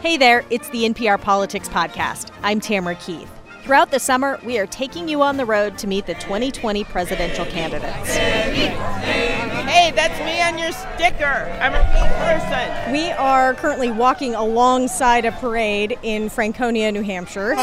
Hey there, it's the NPR Politics Podcast. I'm Tamara Keith. Throughout the summer, we are taking you on the road to meet the 2020 presidential candidates. Hey, that's me on your sticker. I'm a real person. We are currently walking alongside a parade in Franconia, New Hampshire.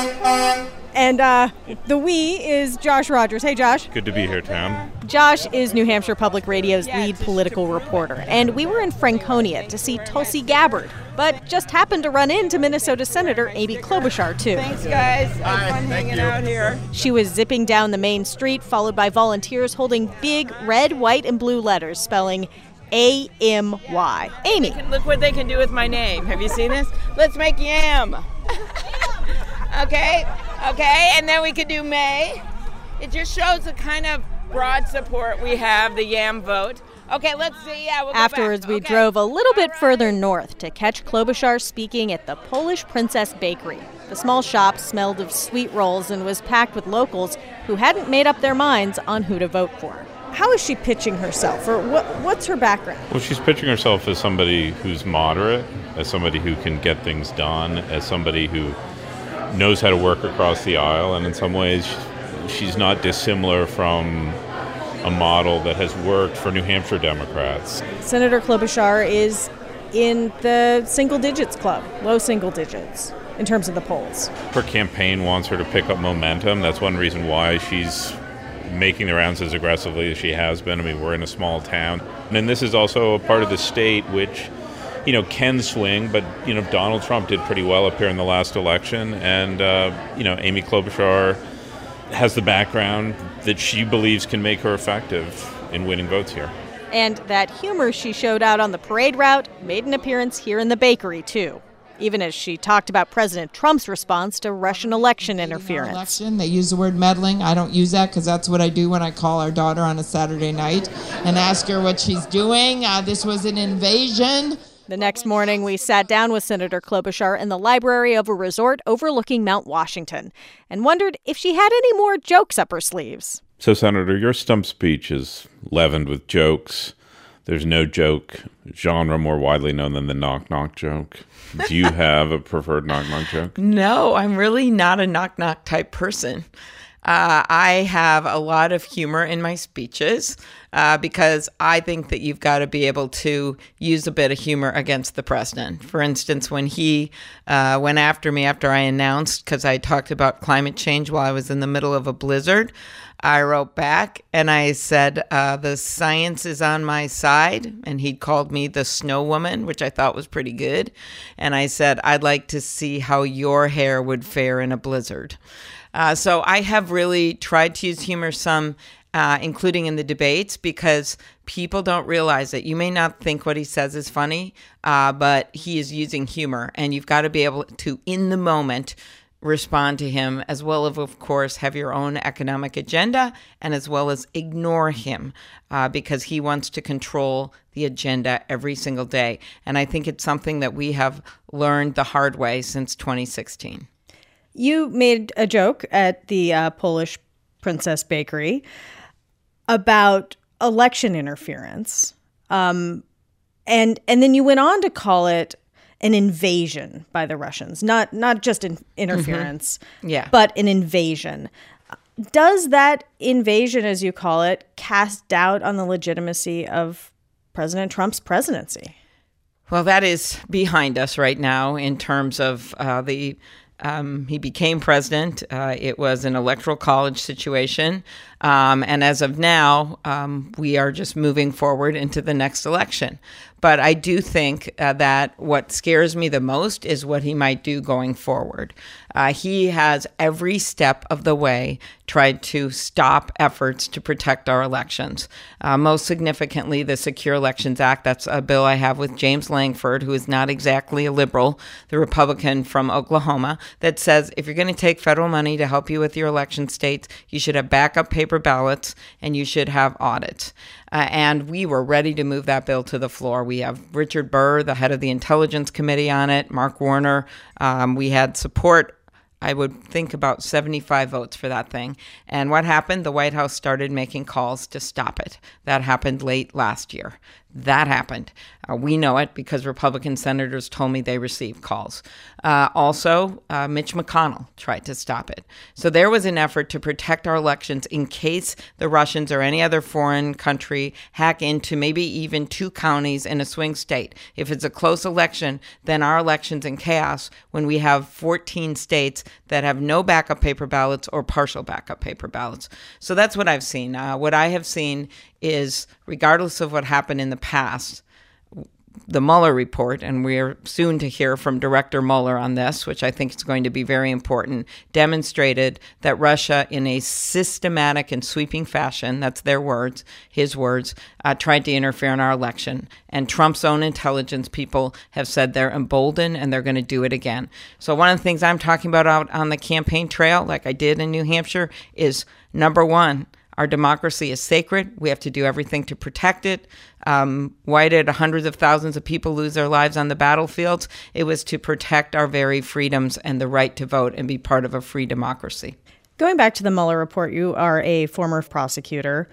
And uh, the we is Josh Rogers. Hey, Josh. Good to be here, Tam. Josh is New Hampshire Public Radio's lead political reporter. And we were in Franconia to see Tulsi Gabbard, but just happened to run into Minnesota Senator Amy Klobuchar, too. Thanks, guys. Have fun hanging out here. She was zipping down the main street, followed by volunteers holding big red, white, and blue letters spelling A M Y. Amy. Look what they can do with my name. Have you seen this? Let's make yam. okay, okay, and then we could do May. It just shows the kind of broad support we have, the yam vote. Okay, let's see. Yeah, we'll go Afterwards, back. we Okay. drove a little bit All further north to catch Klobuchar speaking at the Polish Princess Bakery. The small shop smelled of sweet rolls and was packed with locals who hadn't made up their minds on who to vote for. How is she pitching herself, or what, what's her background? Well, she's pitching herself as somebody who's moderate, as somebody who can get things done, as somebody who knows how to work across the aisle, and in some ways, she's not dissimilar from a model that has worked for New Hampshire Democrats. Senator Klobuchar is in the single digits club, low single digits in terms of the polls. Her campaign wants her to pick up momentum. That's one reason why she's making the rounds as aggressively as she has been. I mean, we're in a small town. And this is also a part of the state which, you know, can swing, but, you know, Donald Trump did pretty well up here in the last election. And, uh, you know, Amy Klobuchar has the background that she believes can make her effective in winning votes here. And that humor she showed out on the parade route made an appearance here in the bakery, too. Even as she talked about President Trump's response to Russian election interference. Election. They use the word meddling. I don't use that because that's what I do when I call our daughter on a Saturday night and ask her what she's doing. Uh, this was an invasion. The next morning, we sat down with Senator Klobuchar in the library of a resort overlooking Mount Washington and wondered if she had any more jokes up her sleeves. So, Senator, your stump speech is leavened with jokes. There's no joke genre more widely known than the knock knock joke. Do you have a preferred knock knock joke? No, I'm really not a knock knock type person. Uh, I have a lot of humor in my speeches uh, because I think that you've got to be able to use a bit of humor against the president. For instance, when he uh, went after me after I announced, because I talked about climate change while I was in the middle of a blizzard, I wrote back and I said, uh, The science is on my side. And he called me the snow woman, which I thought was pretty good. And I said, I'd like to see how your hair would fare in a blizzard. Uh, so I have really tried to use humor some, uh, including in the debates, because people don't realize it. You may not think what he says is funny, uh, but he is using humor, and you've got to be able to, in the moment, respond to him, as well as, of course, have your own economic agenda, and as well as ignore him uh, because he wants to control the agenda every single day. And I think it's something that we have learned the hard way since 2016. You made a joke at the uh, Polish Princess Bakery about election interference, um, and and then you went on to call it an invasion by the Russians, not not just an interference, Yeah. but an invasion. Does that invasion, as you call it, cast doubt on the legitimacy of President Trump's presidency? Well, that is behind us right now in terms of uh, the. Um, he became president. Uh, it was an electoral college situation. Um, and as of now, um, we are just moving forward into the next election. But I do think uh, that what scares me the most is what he might do going forward. Uh, he has every step of the way tried to stop efforts to protect our elections. Uh, most significantly, the Secure Elections Act. That's a bill I have with James Lankford, who is not exactly a liberal, the Republican from Oklahoma, that says if you're going to take federal money to help you with your election states, you should have backup paper ballots and you should have audits. Uh, and we were ready to move that bill to the floor. We have Richard Burr, the head of the Intelligence Committee, on it, Mark Warner. Um, we had support I would think about 75 votes for that thing. And what happened? The White House started making calls to stop it. That happened late last year. That happened. Uh, we know it because Republican senators told me they received calls. Uh, also, uh, Mitch McConnell tried to stop it. So there was an effort to protect our elections in case the Russians or any other foreign country hack into maybe even two counties in a swing state. If it's a close election, then our election's in chaos when we have 14 states that have no backup paper ballots or partial backup paper ballots. So that's what I've seen. Uh, what I have seen is, regardless of what happened in the past, the Mueller report, and we're soon to hear from Director Mueller on this, which I think is going to be very important, demonstrated that Russia, in a systematic and sweeping fashion, that's their words, his words, uh, tried to interfere in our election. And Trump's own intelligence people have said they're emboldened and they're going to do it again. So, one of the things I'm talking about out on the campaign trail, like I did in New Hampshire, is number one, our democracy is sacred. We have to do everything to protect it. Um, why did hundreds of thousands of people lose their lives on the battlefields? It was to protect our very freedoms and the right to vote and be part of a free democracy. Going back to the Mueller report, you are a former prosecutor.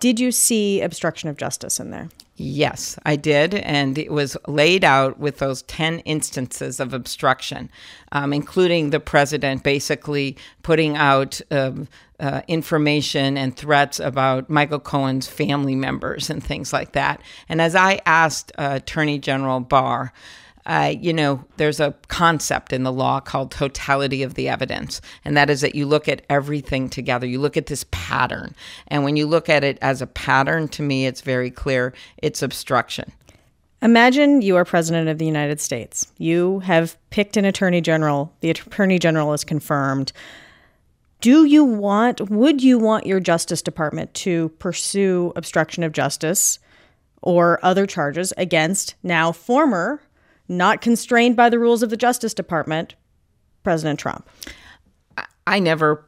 Did you see obstruction of justice in there? Yes, I did. And it was laid out with those 10 instances of obstruction, um, including the president basically putting out um, uh, information and threats about Michael Cohen's family members and things like that. And as I asked uh, Attorney General Barr, uh, you know, there's a concept in the law called totality of the evidence, and that is that you look at everything together. You look at this pattern, and when you look at it as a pattern, to me, it's very clear it's obstruction. Imagine you are president of the United States. You have picked an attorney general. The attorney general is confirmed. Do you want, would you want your Justice Department to pursue obstruction of justice or other charges against now former not constrained by the rules of the Justice Department, President Trump. I never,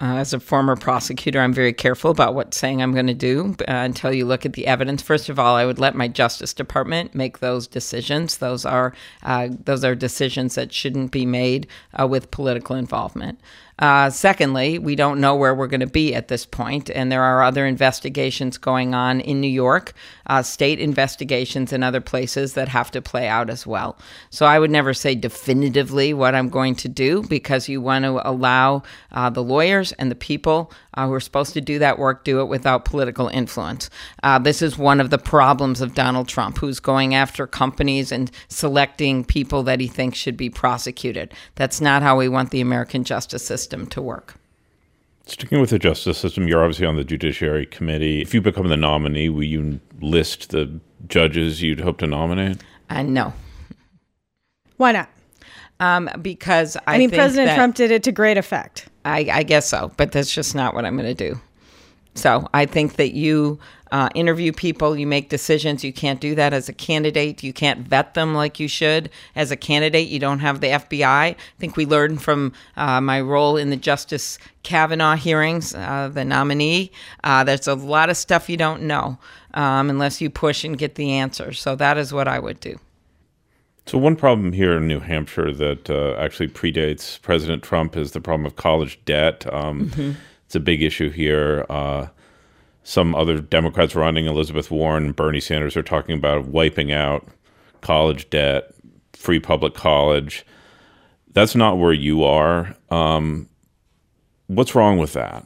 uh, as a former prosecutor, I'm very careful about what saying I'm going to do uh, until you look at the evidence. First of all, I would let my Justice Department make those decisions. Those are uh, those are decisions that shouldn't be made uh, with political involvement. Uh, secondly, we don't know where we're going to be at this point, and there are other investigations going on in New York, uh, state investigations in other places that have to play out as well. So I would never say definitively what I'm going to do because you want to allow uh, the lawyers and the people uh, who are supposed to do that work do it without political influence. Uh, this is one of the problems of Donald Trump, who's going after companies and selecting people that he thinks should be prosecuted. That's not how we want the American justice system system to work. Sticking with the justice system, you're obviously on the Judiciary Committee. If you become the nominee, will you list the judges you'd hope to nominate? Uh, no. Why not? Um, because I, I mean, President Trump did it to great effect. I, I guess so, but that's just not what I'm going to do. So I think that you uh, interview people, you make decisions. You can't do that as a candidate. You can't vet them like you should. As a candidate, you don't have the FBI. I think we learned from uh, my role in the Justice Kavanaugh hearings, uh, the nominee, uh, there's a lot of stuff you don't know um, unless you push and get the answer. So that is what I would do. So, one problem here in New Hampshire that uh, actually predates President Trump is the problem of college debt. Um, mm-hmm. It's a big issue here. Uh, some other Democrats running, Elizabeth Warren, Bernie Sanders, are talking about wiping out college debt, free public college. That's not where you are. Um, what's wrong with that?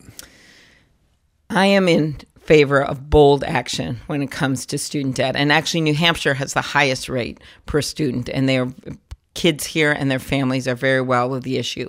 I am in favor of bold action when it comes to student debt. And actually, New Hampshire has the highest rate per student, and their kids here and their families are very well with the issue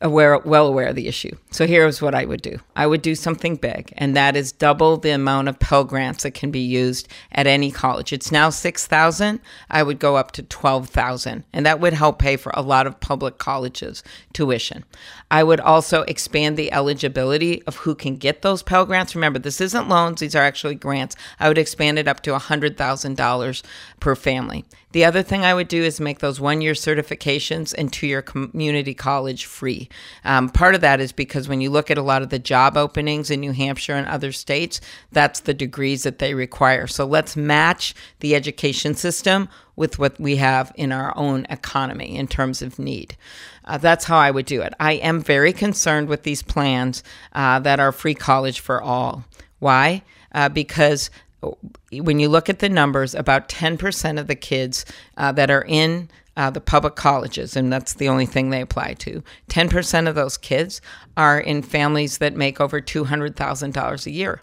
aware, well aware of the issue. So here's what I would do. I would do something big, and that is double the amount of Pell Grants that can be used at any college. It's now 6,000. I would go up to 12,000, and that would help pay for a lot of public colleges tuition. I would also expand the eligibility of who can get those Pell Grants. Remember, this isn't loans, these are actually grants. I would expand it up to $100,000 per family. The other thing I would do is make those one year certifications and two year community college free. Um, part of that is because when you look at a lot of the job openings in New Hampshire and other states, that's the degrees that they require. So let's match the education system with what we have in our own economy in terms of need. Uh, that's how I would do it. I am very concerned with these plans uh, that are free college for all. Why? Uh, because when you look at the numbers, about 10% of the kids uh, that are in uh, the public colleges, and that's the only thing they apply to, 10% of those kids are in families that make over $200,000 a year.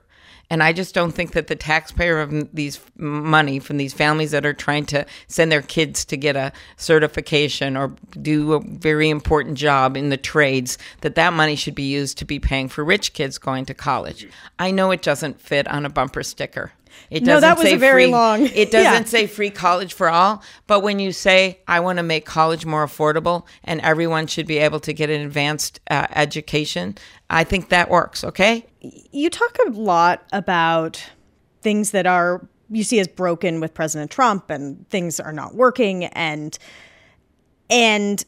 And I just don't think that the taxpayer of these money from these families that are trying to send their kids to get a certification or do a very important job in the trades, that that money should be used to be paying for rich kids going to college. I know it doesn't fit on a bumper sticker. It no, that was a very free, long. It doesn't yeah. say free college for all. But when you say I want to make college more affordable and everyone should be able to get an advanced uh, education, I think that works. Okay. You talk a lot about things that are you see as broken with President Trump, and things are not working, and and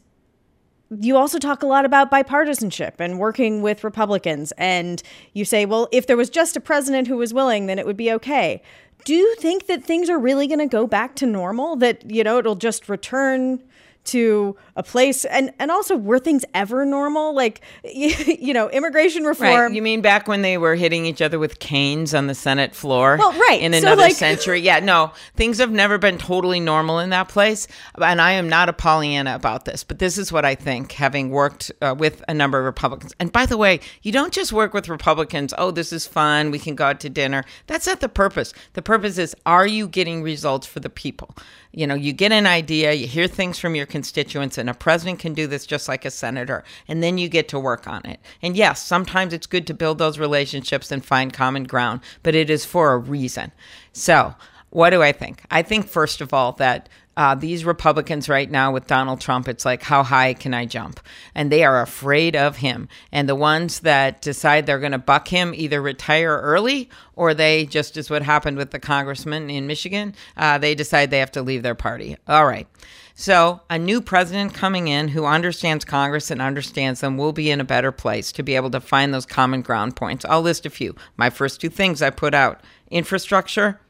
you also talk a lot about bipartisanship and working with Republicans. And you say, well, if there was just a president who was willing, then it would be okay. Do you think that things are really going to go back to normal? That, you know, it'll just return to a place? And and also were things ever normal? Like you, know immigration reform right. you mean back when they were hitting each other with canes on the senate floor well right. in another so, like, century? Yeah no. Things have never been totally normal in that place. And i am not a pollyanna about this but this is what i think having worked uh, with a number of republicans. And by the way you don't just work with republicans oh this is fun we can go out to dinner. That's not the purpose. The purpose is are you getting results for the people you know, you get an idea, you hear things from your constituents, and a president can do this just like a senator, and then you get to work on it. And yes, sometimes it's good to build those relationships and find common ground, but it is for a reason. So, what do I think? I think, first of all, that uh, these Republicans right now with Donald Trump, it's like, how high can I jump? And they are afraid of him. And the ones that decide they're going to buck him either retire early or they, just as what happened with the congressman in Michigan, uh, they decide they have to leave their party. All right. So, a new president coming in who understands Congress and understands them will be in a better place to be able to find those common ground points. I'll list a few. My first two things I put out infrastructure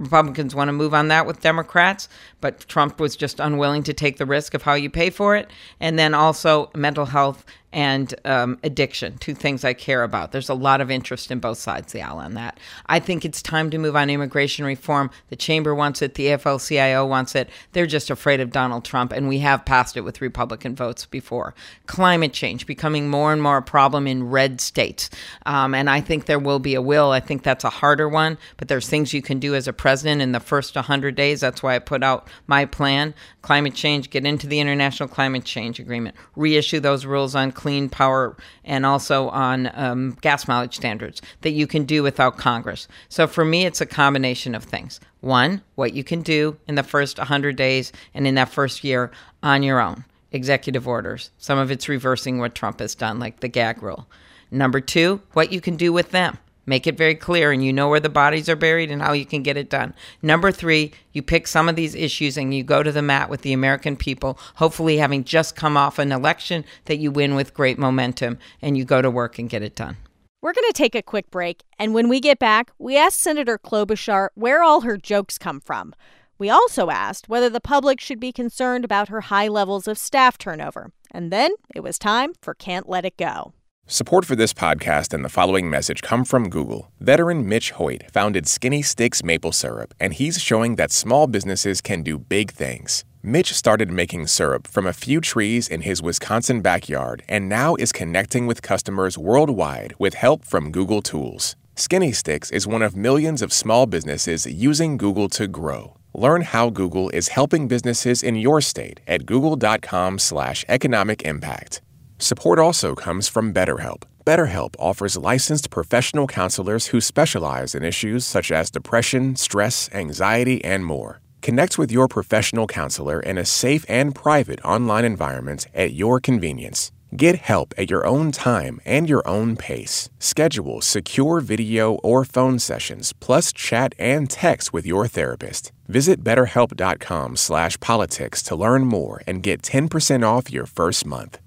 Republicans want to move on that with Democrats, but Trump was just unwilling to take the risk of how you pay for it. And then also mental health and um, addiction, two things I care about. There's a lot of interest in both sides of the aisle on that. I think it's time to move on immigration reform. The chamber wants it, the AFL CIO wants it. They're just afraid of Donald Trump, and we have passed it with Republican votes before. Climate change becoming more and more a problem in red states. Um, and I think there will be a will. I think that's a harder one, but there's things you can do as a president in the first 100 days. That's why I put out my plan. Climate change, get into the International Climate Change Agreement, reissue those rules on clean power and also on um, gas mileage standards that you can do without Congress. So for me, it's a combination of things. One, what you can do in the first 100 days and in that first year on your own. Executive orders. Some of it's reversing what Trump has done, like the gag rule. Number two, what you can do with them. Make it very clear and you know where the bodies are buried and how you can get it done. Number three, you pick some of these issues and you go to the mat with the American people, hopefully having just come off an election that you win with great momentum and you go to work and get it done. We're going to take a quick break. And when we get back, we asked Senator Klobuchar where all her jokes come from. We also asked whether the public should be concerned about her high levels of staff turnover. And then it was time for Can't Let It Go. Support for this podcast and the following message come from Google. Veteran Mitch Hoyt founded Skinny Sticks Maple Syrup, and he's showing that small businesses can do big things. Mitch started making syrup from a few trees in his Wisconsin backyard and now is connecting with customers worldwide with help from Google Tools. Skinny Sticks is one of millions of small businesses using Google to grow. Learn how Google is helping businesses in your state at google.com/economic impact. Support also comes from BetterHelp. BetterHelp offers licensed professional counselors who specialize in issues such as depression, stress, anxiety, and more. Connect with your professional counselor in a safe and private online environment at your convenience. Get help at your own time and your own pace. Schedule secure video or phone sessions, plus chat and text with your therapist. Visit betterhelp.com/politics to learn more and get 10% off your first month.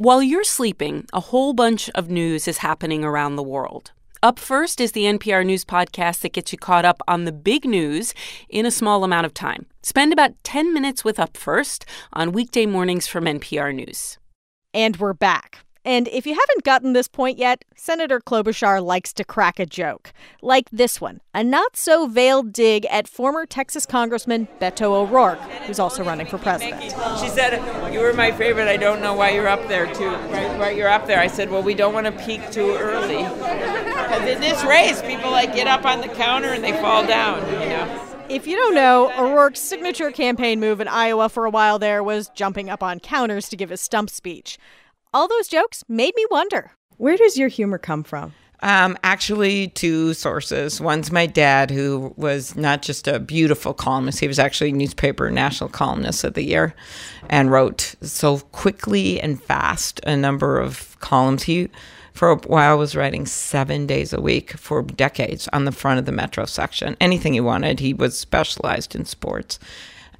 While you're sleeping, a whole bunch of news is happening around the world. Up first is the NPR News podcast that gets you caught up on the big news in a small amount of time. Spend about 10 minutes with Up First on weekday mornings from NPR News. And we're back. And if you haven't gotten this point yet, Senator Klobuchar likes to crack a joke. Like this one a not so veiled dig at former Texas Congressman Beto O'Rourke, who's also running for president. She said, You were my favorite. I don't know why you're up there, too. Why you're up there. I said, Well, we don't want to peak too early. Because in this race, people like get up on the counter and they fall down, you know. If you don't know, O'Rourke's signature campaign move in Iowa for a while there was jumping up on counters to give his stump speech all those jokes made me wonder where does your humor come from? Um, actually, two sources. One's my dad, who was not just a beautiful columnist, he was actually newspaper national columnist of the year and wrote so quickly and fast a number of columns. He, for a while, was writing seven days a week for decades on the front of the Metro section. Anything he wanted, he was specialized in sports.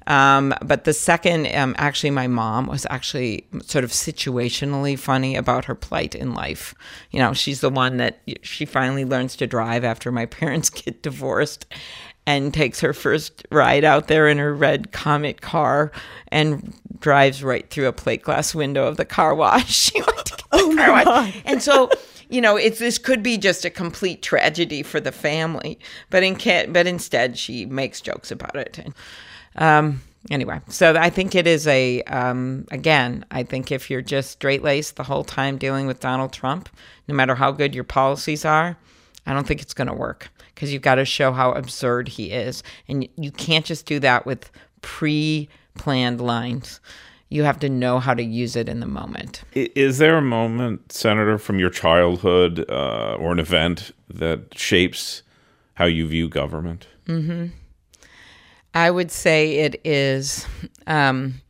Um, but the second, um, actually, my mom was actually sort of situationally funny about her plight in life. You know, she's the one that she finally learns to drive after my parents get divorced and takes her first ride out there in her red Comet car and drives right through a plate glass window of the car wash. she went to get oh car wash. And so you know, it's this could be just a complete tragedy for the family, but in but instead she makes jokes about it. And, um, anyway, so I think it is a, um, again, I think if you're just straight laced the whole time dealing with Donald Trump, no matter how good your policies are, I don't think it's going to work because you've got to show how absurd he is. And you can't just do that with pre planned lines. You have to know how to use it in the moment. Is there a moment, Senator, from your childhood uh, or an event that shapes how you view government? Mm-hmm. I would say it is um,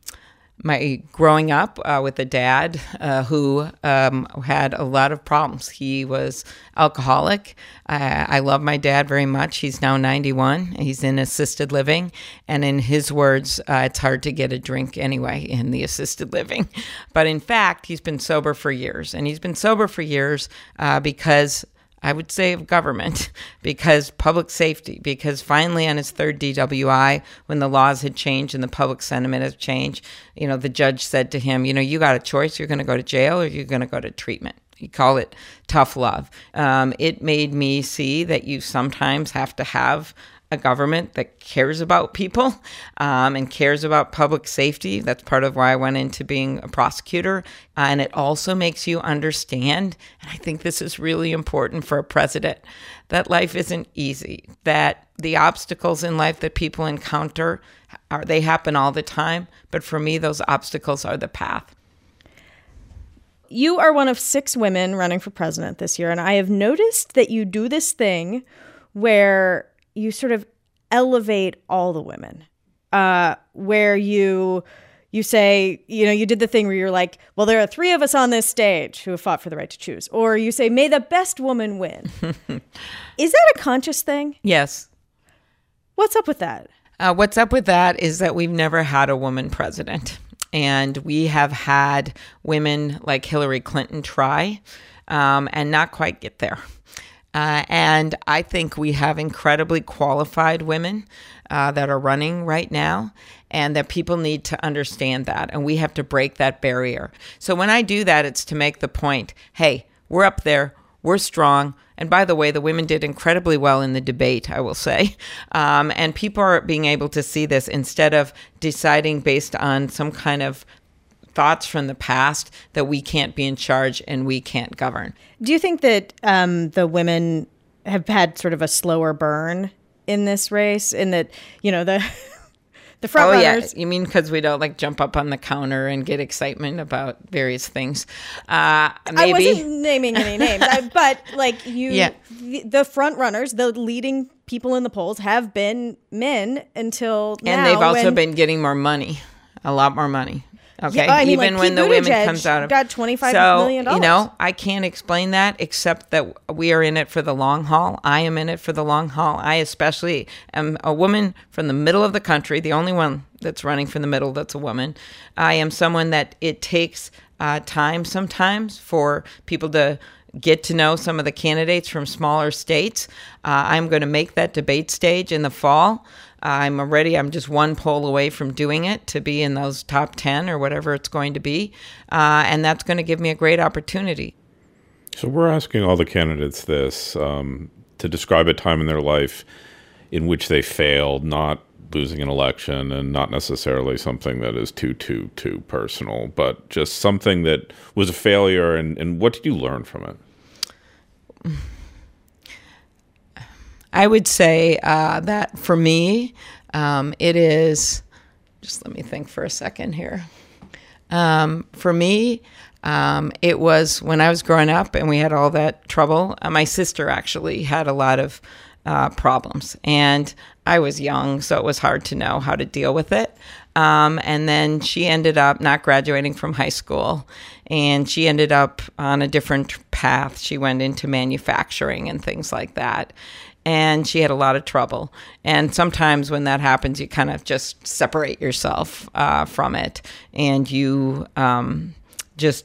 my growing up uh, with a dad uh, who um, had a lot of problems. He was alcoholic. I, I love my dad very much. He's now 91. He's in assisted living. And in his words, uh, it's hard to get a drink anyway in the assisted living. But in fact, he's been sober for years. And he's been sober for years uh, because I would say of government because public safety, because finally on his third DWI, when the laws had changed and the public sentiment had changed, you know, the judge said to him, you know, you got a choice. You're going to go to jail or you're going to go to treatment. You call it tough love. Um, it made me see that you sometimes have to have a government that cares about people um, and cares about public safety. That's part of why I went into being a prosecutor. Uh, and it also makes you understand, and I think this is really important for a president, that life isn't easy, that the obstacles in life that people encounter are they happen all the time, but for me those obstacles are the path. You are one of 6 women running for president this year and I have noticed that you do this thing where you sort of elevate all the women, uh, where you you say, you know, you did the thing where you're like, well, there are three of us on this stage who have fought for the right to choose, or you say, may the best woman win. is that a conscious thing? Yes. What's up with that? Uh, what's up with that is that we've never had a woman president. And we have had women like Hillary Clinton try um, and not quite get there. Uh, and I think we have incredibly qualified women uh, that are running right now, and that people need to understand that. And we have to break that barrier. So when I do that, it's to make the point hey, we're up there, we're strong. And by the way, the women did incredibly well in the debate, I will say. Um, and people are being able to see this instead of deciding based on some kind of thoughts from the past that we can't be in charge and we can't govern. Do you think that um, the women have had sort of a slower burn in this race? In that, you know, the the front oh, runners. yeah. You mean because we don't like jump up on the counter and get excitement about various things? Uh, maybe. I wasn't naming any names, but like you, yeah. the, the front runners, the leading people in the polls have been men until now. And they've also when, been getting more money, a lot more money. Okay, yeah, I mean, even like, when the women comes out of got twenty five so, million dollars. You know, I can't explain that except that we are in it for the long haul. I am in it for the long haul. I especially am a woman from the middle of the country, the only one that's running from the middle that's a woman. I am someone that it takes uh, time sometimes for people to get to know some of the candidates from smaller states. Uh, I'm going to make that debate stage in the fall. I'm already, I'm just one poll away from doing it to be in those top 10 or whatever it's going to be. Uh, and that's going to give me a great opportunity. So we're asking all the candidates this um, to describe a time in their life in which they failed, not losing an election and not necessarily something that is too too too personal but just something that was a failure and, and what did you learn from it? I would say uh, that for me um, it is just let me think for a second here. Um, for me um, it was when i was growing up and we had all that trouble. Uh, my sister actually had a lot of uh, problems. And I was young, so it was hard to know how to deal with it. Um, and then she ended up not graduating from high school, and she ended up on a different path. She went into manufacturing and things like that. And she had a lot of trouble. And sometimes when that happens, you kind of just separate yourself uh, from it and you um, just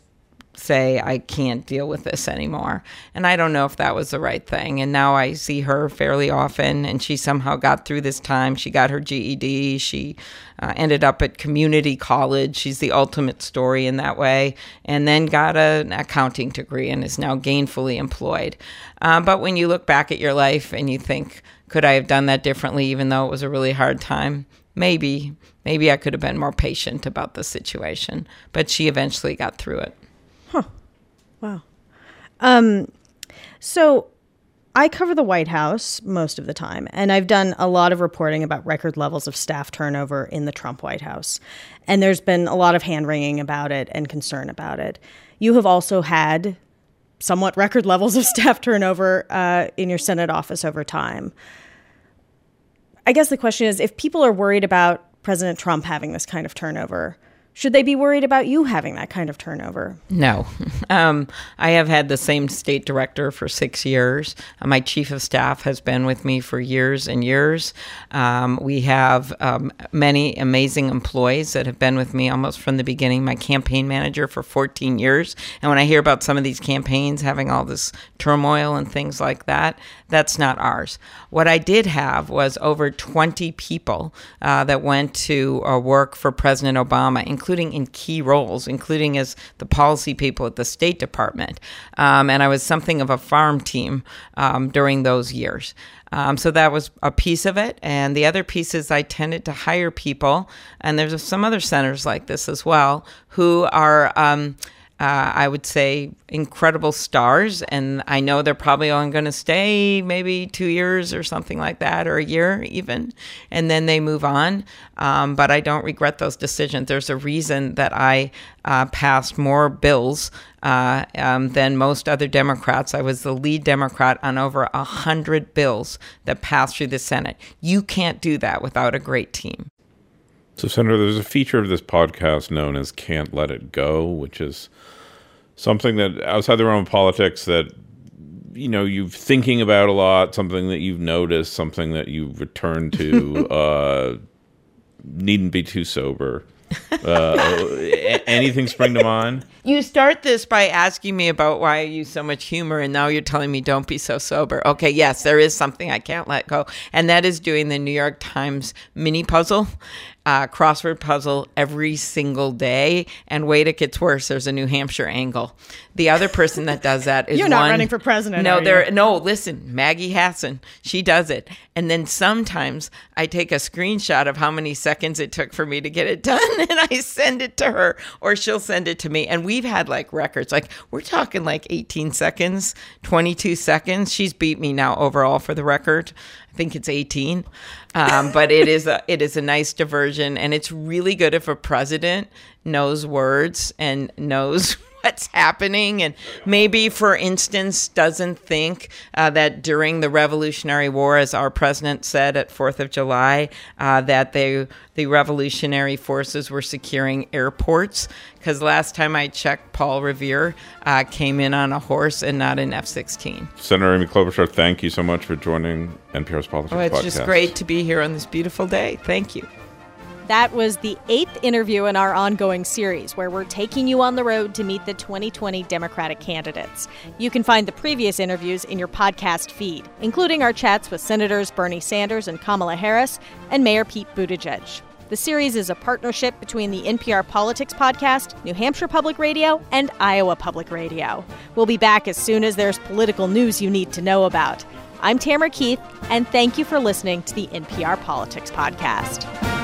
say I can't deal with this anymore. And I don't know if that was the right thing. And now I see her fairly often, and she somehow got through this time. She got her GED. She uh, ended up at community college. She's the ultimate story in that way. And then got an accounting degree and is now gainfully employed. Uh, but when you look back at your life and you think, could I have done that differently, even though it was a really hard time? Maybe. Maybe I could have been more patient about the situation. But she eventually got through it. Wow. Um, so I cover the White House most of the time, and I've done a lot of reporting about record levels of staff turnover in the Trump White House. And there's been a lot of hand wringing about it and concern about it. You have also had somewhat record levels of staff turnover uh, in your Senate office over time. I guess the question is if people are worried about President Trump having this kind of turnover, should they be worried about you having that kind of turnover? No. Um, I have had the same state director for six years. Uh, my chief of staff has been with me for years and years. Um, we have um, many amazing employees that have been with me almost from the beginning. My campaign manager for 14 years. And when I hear about some of these campaigns having all this turmoil and things like that, that's not ours. What I did have was over 20 people uh, that went to uh, work for President Obama, including in key roles, including as the policy people at the State Department. Um, and I was something of a farm team um, during those years. Um, so that was a piece of it. And the other piece is I tended to hire people, and there's some other centers like this as well, who are. Um, uh, I would say, incredible stars. And I know they're probably only going to stay maybe two years or something like that, or a year even, and then they move on. Um, but I don't regret those decisions. There's a reason that I uh, passed more bills uh, um, than most other Democrats. I was the lead Democrat on over a hundred bills that passed through the Senate. You can't do that without a great team. So, Senator, there's a feature of this podcast known as Can't Let It Go, which is something that outside the realm of politics that you know you're thinking about a lot something that you've noticed something that you return to uh, needn't be too sober. Uh, anything spring to mind? You start this by asking me about why I use so much humor, and now you're telling me don't be so sober. Okay, yes, there is something I can't let go, and that is doing the New York Times mini puzzle uh, crossword puzzle every single day. And wait, it gets worse. There's a New Hampshire angle. The other person that does that is you're not one, running for president. No, there. No, listen, Maggie Hassan. She does it, and then sometimes I take a screenshot of how many seconds it took for me to get it done, and I send it to her, or she'll send it to me. And we've had like records. Like we're talking like 18 seconds, 22 seconds. She's beat me now overall for the record. Think it's 18. Um, but it is a it is a nice diversion, and it's really good if a president knows words and knows what's happening. And maybe for instance doesn't think uh, that during the revolutionary war as our president said at 4th of july uh, that they the revolutionary forces were securing airports. Because last time i checked paul revere uh, came in on a horse and not an f-16 senator amy klobuchar thank you so much for joining npr's politics oh, it's podcast. just great to be here on this beautiful day. Thank you That was the eighth interview in our ongoing series, where we're taking you on the road to meet the 2020 Democratic candidates. You can find the previous interviews in your podcast feed, including our chats with Senators Bernie Sanders and Kamala Harris and Mayor Pete Buttigieg. The series is a partnership between the NPR Politics Podcast, New Hampshire Public Radio, and Iowa Public Radio. We'll be back as soon as there's political news you need to know about. I'm Tamara Keith, and thank you for listening to the NPR Politics Podcast.